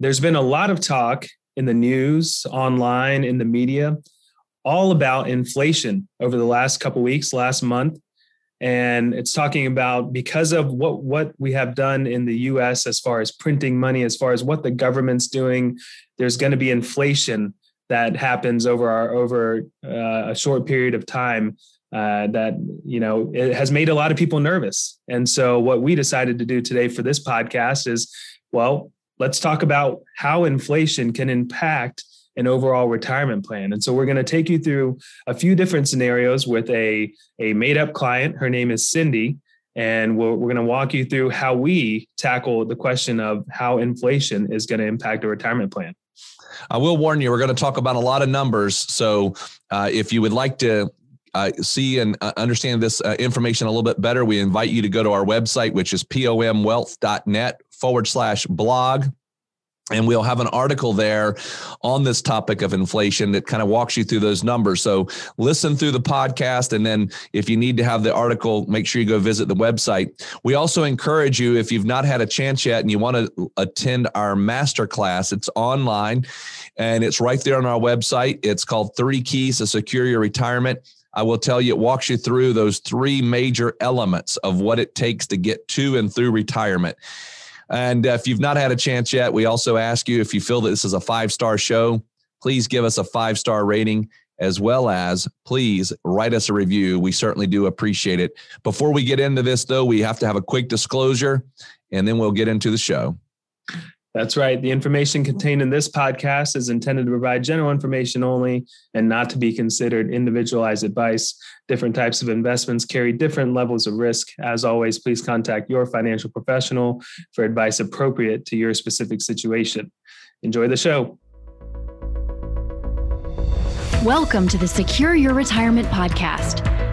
there's been a lot of talk in the news, online, in the media, all about inflation over the last couple weeks, last month. And it's talking about because of what, what we have done in the US as far as printing money, as far as what the government's doing, there's going to be inflation that happens over our over uh, a short period of time uh, that you know it has made a lot of people nervous. And so what we decided to do today for this podcast is, well, let's talk about how inflation can impact an overall retirement plan. And so we're going to take you through a few different scenarios with a a made up client. Her name is Cindy. And we're, we're going to walk you through how we tackle the question of how inflation is going to impact a retirement plan. I will warn you, we're going to talk about a lot of numbers. So uh, if you would like to uh, see and uh, understand this uh, information a little bit better, we invite you to go to our website, which is pomwealth.net forward slash blog. And we'll have an article there on this topic of inflation that kind of walks you through those numbers. So listen through the podcast. And then if you need to have the article, make sure you go visit the website. We also encourage you, if you've not had a chance yet and you want to attend our master class, it's online and it's right there on our website. It's called Three Keys to Secure Your Retirement. I will tell you, it walks you through those three major elements of what it takes to get to and through retirement. And if you've not had a chance yet, we also ask you if you feel that this is a five star show, please give us a five star rating as well as please write us a review. We certainly do appreciate it. Before we get into this, though, we have to have a quick disclosure and then we'll get into the show. That's right. The information contained in this podcast is intended to provide general information only and not to be considered individualized advice. Different types of investments carry different levels of risk. As always, please contact your financial professional for advice appropriate to your specific situation. Enjoy the show. Welcome to the Secure Your Retirement Podcast.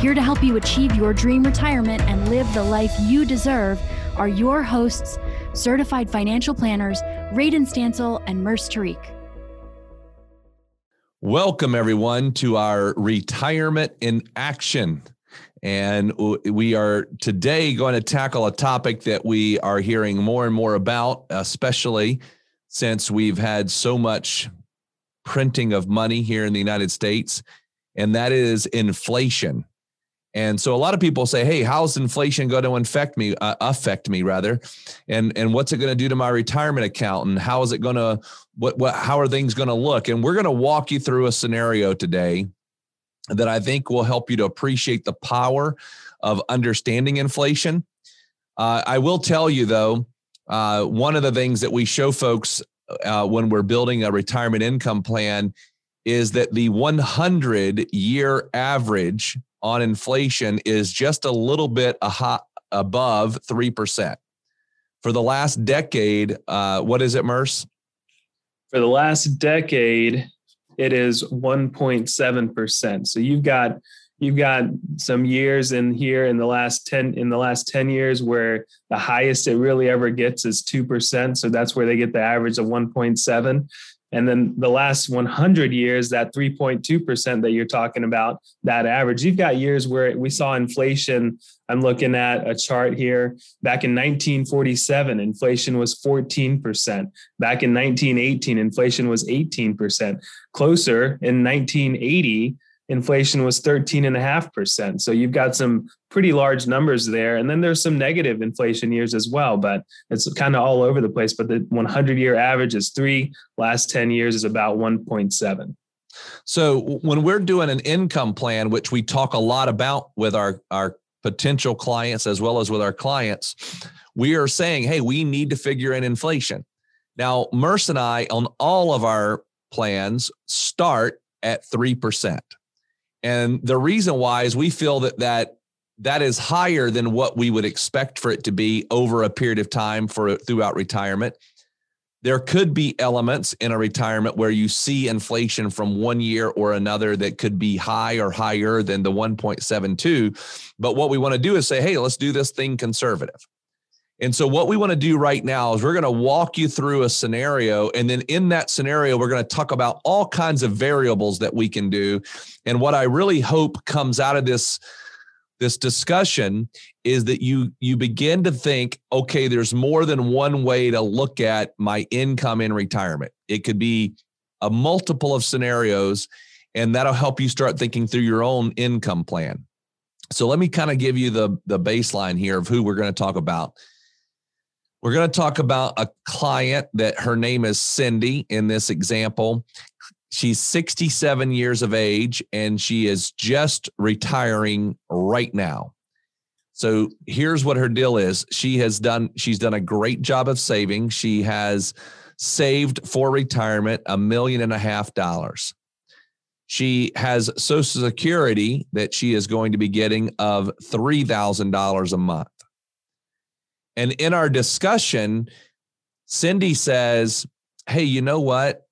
Here to help you achieve your dream retirement and live the life you deserve are your hosts, certified financial planners, Radon Stancil and Murs Tariq. Welcome, everyone, to our Retirement in Action. And we are today going to tackle a topic that we are hearing more and more about, especially since we've had so much printing of money here in the United States, and that is inflation. And so a lot of people say, "Hey, how's inflation going to affect me? Uh, affect me rather, and and what's it going to do to my retirement account? And how is it going to what what how are things going to look?" And we're going to walk you through a scenario today that I think will help you to appreciate the power of understanding inflation. Uh, I will tell you though, uh, one of the things that we show folks uh, when we're building a retirement income plan is that the 100 year average on inflation is just a little bit a hot, above 3%. For the last decade, uh, what is it, Murs? For the last decade, it is 1.7%. So you've got you've got some years in here in the last 10 in the last 10 years where the highest it really ever gets is 2%. So that's where they get the average of 1.7. And then the last 100 years, that 3.2% that you're talking about, that average, you've got years where we saw inflation. I'm looking at a chart here. Back in 1947, inflation was 14%. Back in 1918, inflation was 18%. Closer in 1980, inflation was 13.5%. So you've got some pretty large numbers there. And then there's some negative inflation years as well, but it's kind of all over the place. But the 100 year average is three, last 10 years is about 1.7. So when we're doing an income plan, which we talk a lot about with our, our potential clients as well as with our clients, we are saying, hey, we need to figure in inflation. Now, Murs and I on all of our plans start at 3%. And the reason why is we feel that that that is higher than what we would expect for it to be over a period of time for throughout retirement. there could be elements in a retirement where you see inflation from one year or another that could be high or higher than the 1.72. But what we want to do is say, hey, let's do this thing conservative. And so, what we want to do right now is we're going to walk you through a scenario. And then, in that scenario, we're going to talk about all kinds of variables that we can do. And what I really hope comes out of this this discussion is that you you begin to think okay there's more than one way to look at my income in retirement it could be a multiple of scenarios and that'll help you start thinking through your own income plan so let me kind of give you the the baseline here of who we're going to talk about we're going to talk about a client that her name is Cindy in this example. She's 67 years of age and she is just retiring right now. So here's what her deal is. She has done she's done a great job of saving. She has saved for retirement a million and a half dollars. She has social security that she is going to be getting of $3,000 a month. And in our discussion, Cindy says, Hey, you know what?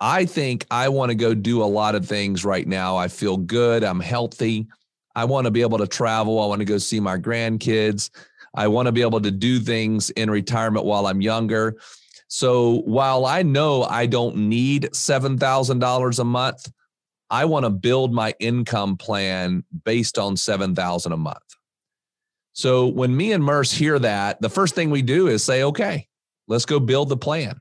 I think I want to go do a lot of things right now. I feel good. I'm healthy. I want to be able to travel. I want to go see my grandkids. I want to be able to do things in retirement while I'm younger. So while I know I don't need $7,000 a month, I want to build my income plan based on 7,000 a month. So when me and Murs hear that, the first thing we do is say, okay, let's go build the plan.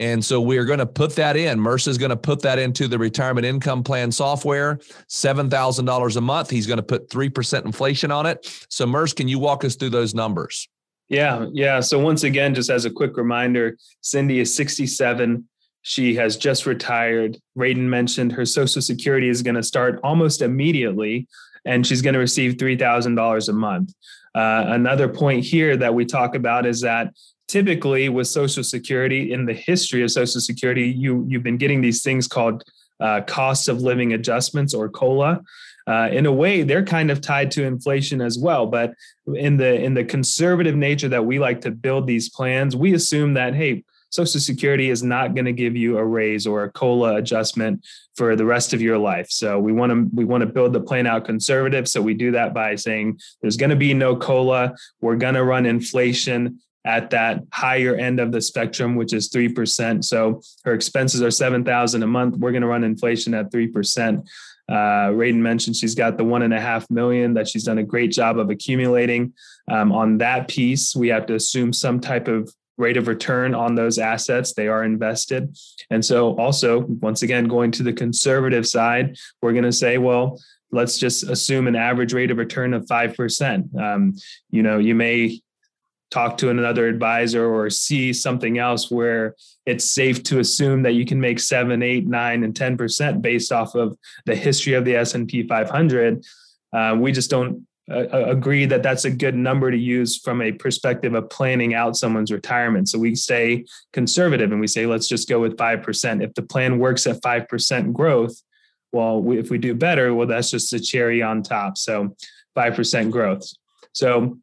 And so we're going to put that in. Murs is going to put that into the retirement income plan software, $7,000 a month. He's going to put 3% inflation on it. So, Murs, can you walk us through those numbers? Yeah. Yeah. So, once again, just as a quick reminder, Cindy is 67. She has just retired. Radon mentioned her Social Security is going to start almost immediately, and she's going to receive $3,000 a month. Uh, another point here that we talk about is that typically with social security in the history of social security you you've been getting these things called uh, cost of living adjustments or cola uh, in a way they're kind of tied to inflation as well but in the in the conservative nature that we like to build these plans we assume that hey social security is not going to give you a raise or a cola adjustment for the rest of your life so we want to we want to build the plan out conservative so we do that by saying there's going to be no cola we're going to run inflation at that higher end of the spectrum, which is 3%. So her expenses are 7,000 a month. We're going to run inflation at 3%. Uh, Radon mentioned she's got the one and a half million that she's done a great job of accumulating. Um, on that piece, we have to assume some type of rate of return on those assets. They are invested. And so, also, once again, going to the conservative side, we're going to say, well, let's just assume an average rate of return of 5%. Um, you know, you may talk to another advisor or see something else where it's safe to assume that you can make seven, eight, nine, and ten percent based off of the history of the S and P 500. Uh, we just don't uh, uh, agree that that's a good number to use from a perspective of planning out someone's retirement. So we stay conservative and we say let's just go with five percent. If the plan works at five percent growth, well, we, if we do better, well, that's just a cherry on top. So five percent growth. So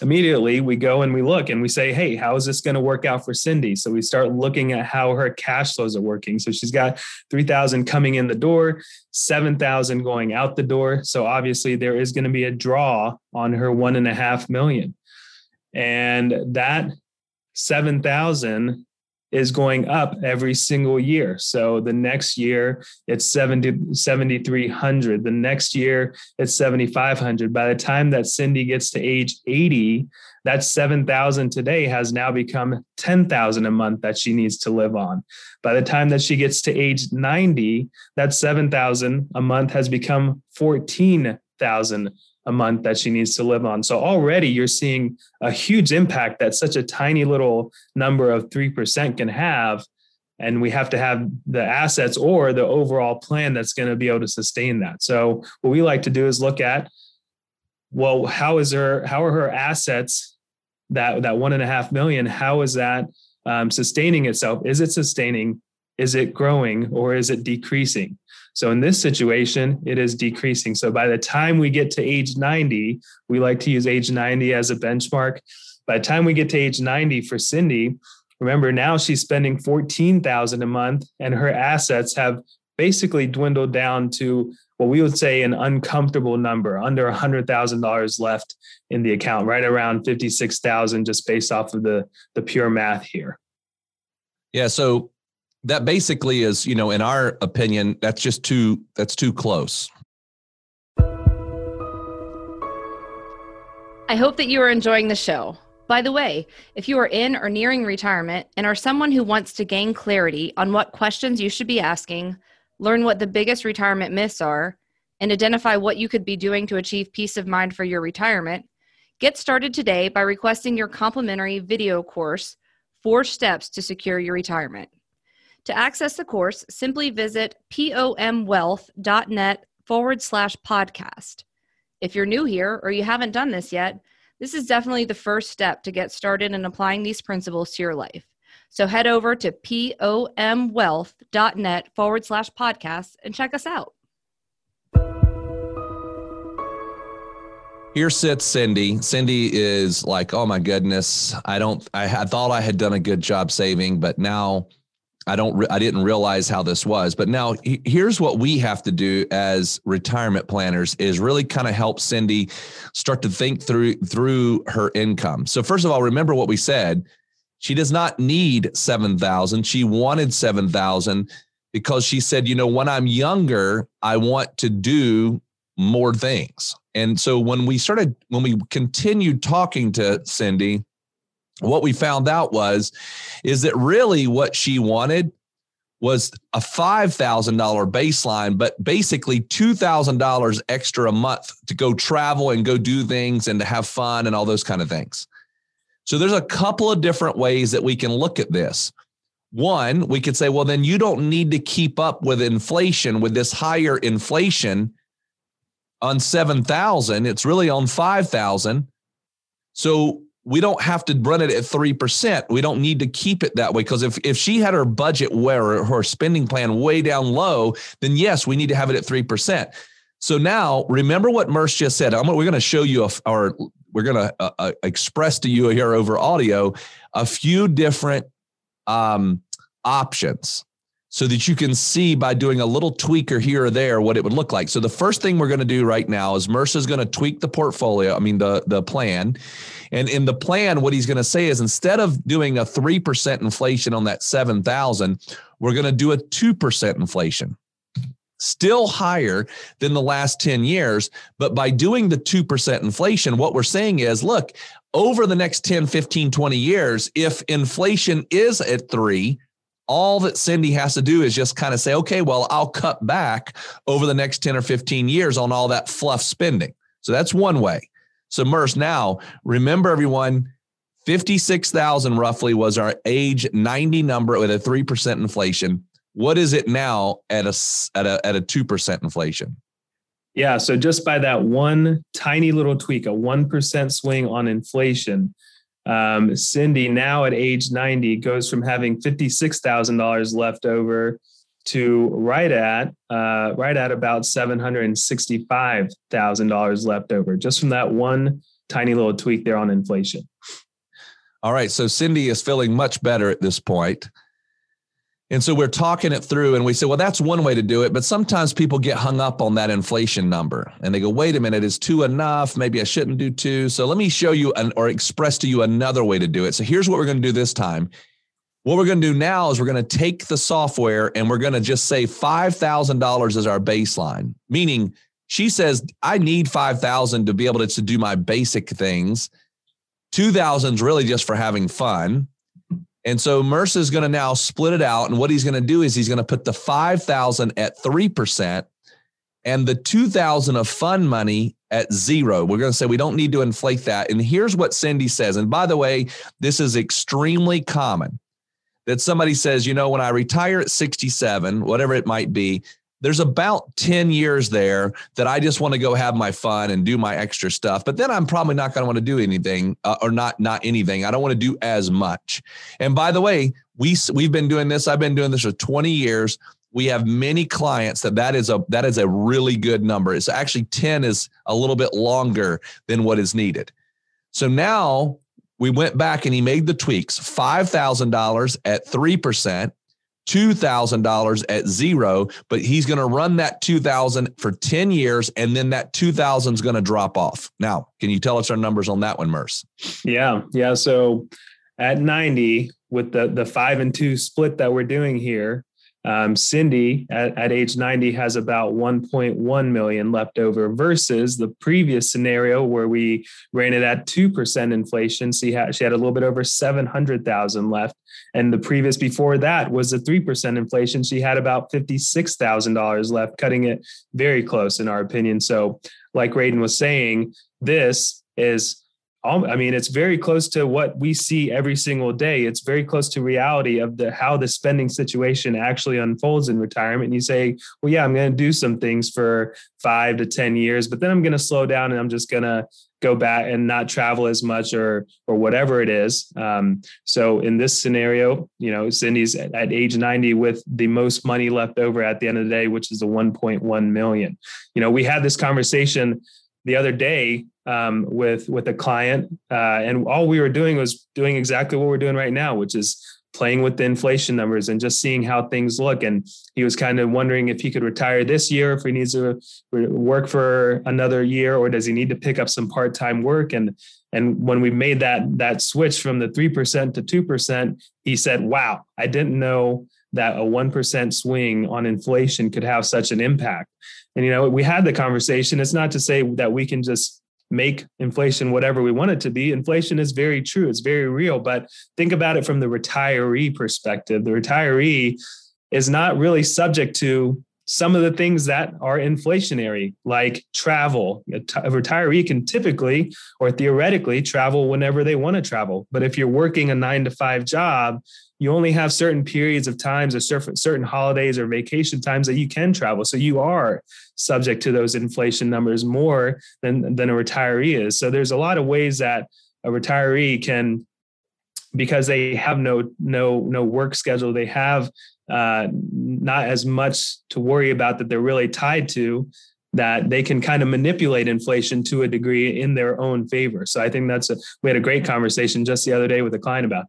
immediately we go and we look and we say, hey, how is this going to work out for Cindy? So we start looking at how her cash flows are working. So she's got 3,000 coming in the door, 7,000 going out the door. So obviously there is going to be a draw on her one and a half million. And that 7,000 is going up every single year. So the next year it's 70 7300, the next year it's 7500. By the time that Cindy gets to age 80, that 7000 today has now become 10,000 a month that she needs to live on. By the time that she gets to age 90, that 7,000 a month has become 14,000 a month that she needs to live on. So already you're seeing a huge impact that such a tiny little number of 3% can have. And we have to have the assets or the overall plan that's going to be able to sustain that. So what we like to do is look at, well, how is her, how are her assets that, that one and a half million, how is that um, sustaining itself? Is it sustaining? Is it growing or is it decreasing? So in this situation, it is decreasing. So by the time we get to age 90, we like to use age 90 as a benchmark. By the time we get to age 90 for Cindy, Remember, now she's spending 14,000 a month and her assets have basically dwindled down to what we would say an uncomfortable number, under $100,000 left in the account, right around 56,000 just based off of the the pure math here. Yeah, so that basically is, you know, in our opinion, that's just too that's too close. I hope that you are enjoying the show. By the way, if you are in or nearing retirement and are someone who wants to gain clarity on what questions you should be asking, learn what the biggest retirement myths are, and identify what you could be doing to achieve peace of mind for your retirement, get started today by requesting your complimentary video course, Four Steps to Secure Your Retirement. To access the course, simply visit pomwealth.net forward slash podcast. If you're new here or you haven't done this yet, this is definitely the first step to get started in applying these principles to your life. So head over to pomwealth.net forward slash podcast and check us out. Here sits Cindy. Cindy is like, oh my goodness, I don't, I, I thought I had done a good job saving, but now I don't, re- I didn't realize how this was. But now here's what we have to do as retirement planners is really kind of help Cindy start to think through, through her income. So first of all, remember what we said. She does not need 7,000. She wanted 7,000 because she said, you know, when I'm younger, I want to do more things. And so when we started, when we continued talking to Cindy, what we found out was, is that really what she wanted was a $5,000 baseline, but basically $2,000 extra a month to go travel and go do things and to have fun and all those kind of things. So there's a couple of different ways that we can look at this. One, we could say, well, then you don't need to keep up with inflation with this higher inflation on 7,000. It's really on 5,000. So we don't have to run it at 3%. We don't need to keep it that way. Because if, if she had her budget where her spending plan way down low, then yes, we need to have it at 3%. So now remember what Merce just said. I'm, we're going to show you, a, or we're going to uh, uh, express to you here over audio a few different um, options so that you can see by doing a little tweaker here or there what it would look like. So the first thing we're going to do right now is Mercer's going to tweak the portfolio, I mean the the plan. And in the plan what he's going to say is instead of doing a 3% inflation on that 7,000, we're going to do a 2% inflation. Still higher than the last 10 years, but by doing the 2% inflation what we're saying is look, over the next 10, 15, 20 years if inflation is at 3 all that Cindy has to do is just kind of say, okay, well, I'll cut back over the next 10 or 15 years on all that fluff spending. So that's one way. So, Murs, now remember everyone, 56,000 roughly was our age 90 number with a 3% inflation. What is it now at a, at a, at a 2% inflation? Yeah. So just by that one tiny little tweak, a 1% swing on inflation, um, Cindy, now at age 90, goes from having $56,000 left over to right at uh, right at about $765,000 left over just from that one tiny little tweak there on inflation. All right, so Cindy is feeling much better at this point. And so we're talking it through and we say, well, that's one way to do it. But sometimes people get hung up on that inflation number and they go, wait a minute, is two enough? Maybe I shouldn't do two. So let me show you an, or express to you another way to do it. So here's what we're going to do this time. What we're going to do now is we're going to take the software and we're going to just say $5,000 as our baseline, meaning she says, I need 5,000 to be able to, to do my basic things. 2,000 is really just for having fun. And so Murs is going to now split it out. And what he's going to do is he's going to put the 5,000 at 3% and the 2,000 of fund money at zero. We're going to say we don't need to inflate that. And here's what Cindy says. And by the way, this is extremely common that somebody says, you know, when I retire at 67, whatever it might be, there's about 10 years there that I just want to go have my fun and do my extra stuff. But then I'm probably not going to want to do anything uh, or not not anything. I don't want to do as much. And by the way, we we've been doing this. I've been doing this for 20 years. We have many clients that that is a that is a really good number. It's actually 10 is a little bit longer than what is needed. So now we went back and he made the tweaks $5,000 at 3%, $2,000 at zero, but he's going to run that 2000 for 10 years and then that 2000 is going to drop off. Now, can you tell us our numbers on that one, Murs? Yeah. Yeah. So at 90 with the, the five and two split that we're doing here, um, Cindy at, at age 90 has about 1.1 million left over versus the previous scenario where we ran it at 2% inflation. She had, she had a little bit over 700,000 left. And the previous before that was a 3% inflation. She had about $56,000 left, cutting it very close in our opinion. So like Radon was saying, this is I mean, it's very close to what we see every single day. It's very close to reality of the how the spending situation actually unfolds in retirement. And you say, well, yeah, I'm going to do some things for five to 10 years, but then I'm going to slow down and I'm just going to go back and not travel as much or or whatever it is. Um, so in this scenario, you know, Cindy's at, at, age 90 with the most money left over at the end of the day, which is the 1.1 million. You know, we had this conversation the other day um, with with a client, uh, and all we were doing was doing exactly what we're doing right now, which is playing with the inflation numbers and just seeing how things look. And he was kind of wondering if he could retire this year, if he needs to work for another year, or does he need to pick up some part time work? And and when we made that that switch from the three percent to two percent, he said, "Wow, I didn't know." that a 1% swing on inflation could have such an impact. And, you know, we had the conversation. It's not to say that we can just make inflation whatever we want it to be. Inflation is very true, it's very real. But think about it from the retiree perspective. The retiree is not really subject to some of the things that are inflationary, like travel. A, t- a retiree can typically or theoretically travel whenever they want to travel. But if you're working a nine to five job, you only have certain periods of times or certain holidays or vacation times that you can travel. So you are subject to those inflation numbers more than, than a retiree is. So there's a lot of ways that a retiree can, because they have no no no work schedule, they have uh, not as much to worry about that they're really tied to that they can kind of manipulate inflation to a degree in their own favor. So I think that's a we had a great conversation just the other day with a client about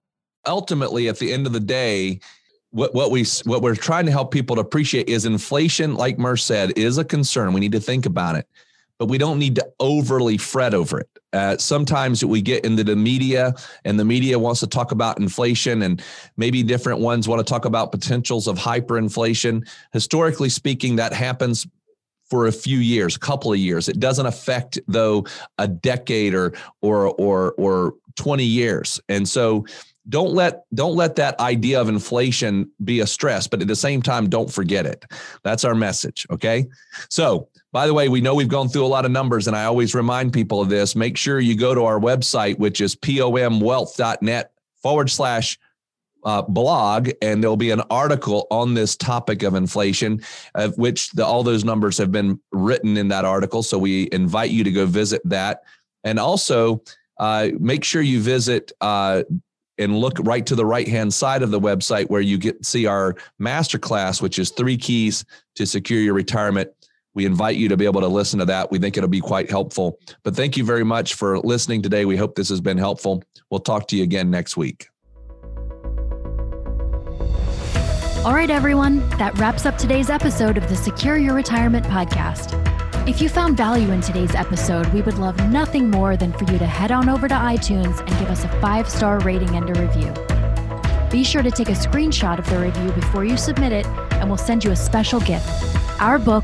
ultimately at the end of the day what, what we what we're trying to help people to appreciate is inflation like Murs said is a concern. We need to think about it but we don't need to overly fret over it uh, sometimes we get into the media and the media wants to talk about inflation and maybe different ones want to talk about potentials of hyperinflation historically speaking that happens for a few years, a couple of years. It doesn't affect though a decade or or or or 20 years. And so don't let don't let that idea of inflation be a stress but at the same time don't forget it that's our message okay so by the way we know we've gone through a lot of numbers and i always remind people of this make sure you go to our website which is pomwealth.net forward slash uh, blog and there'll be an article on this topic of inflation of which the, all those numbers have been written in that article so we invite you to go visit that and also uh, make sure you visit uh, and look right to the right hand side of the website where you get see our masterclass, which is three keys to secure your retirement. We invite you to be able to listen to that. We think it'll be quite helpful. But thank you very much for listening today. We hope this has been helpful. We'll talk to you again next week. All right, everyone, that wraps up today's episode of the Secure Your Retirement podcast. If you found value in today's episode, we would love nothing more than for you to head on over to iTunes and give us a five star rating and a review. Be sure to take a screenshot of the review before you submit it, and we'll send you a special gift our book,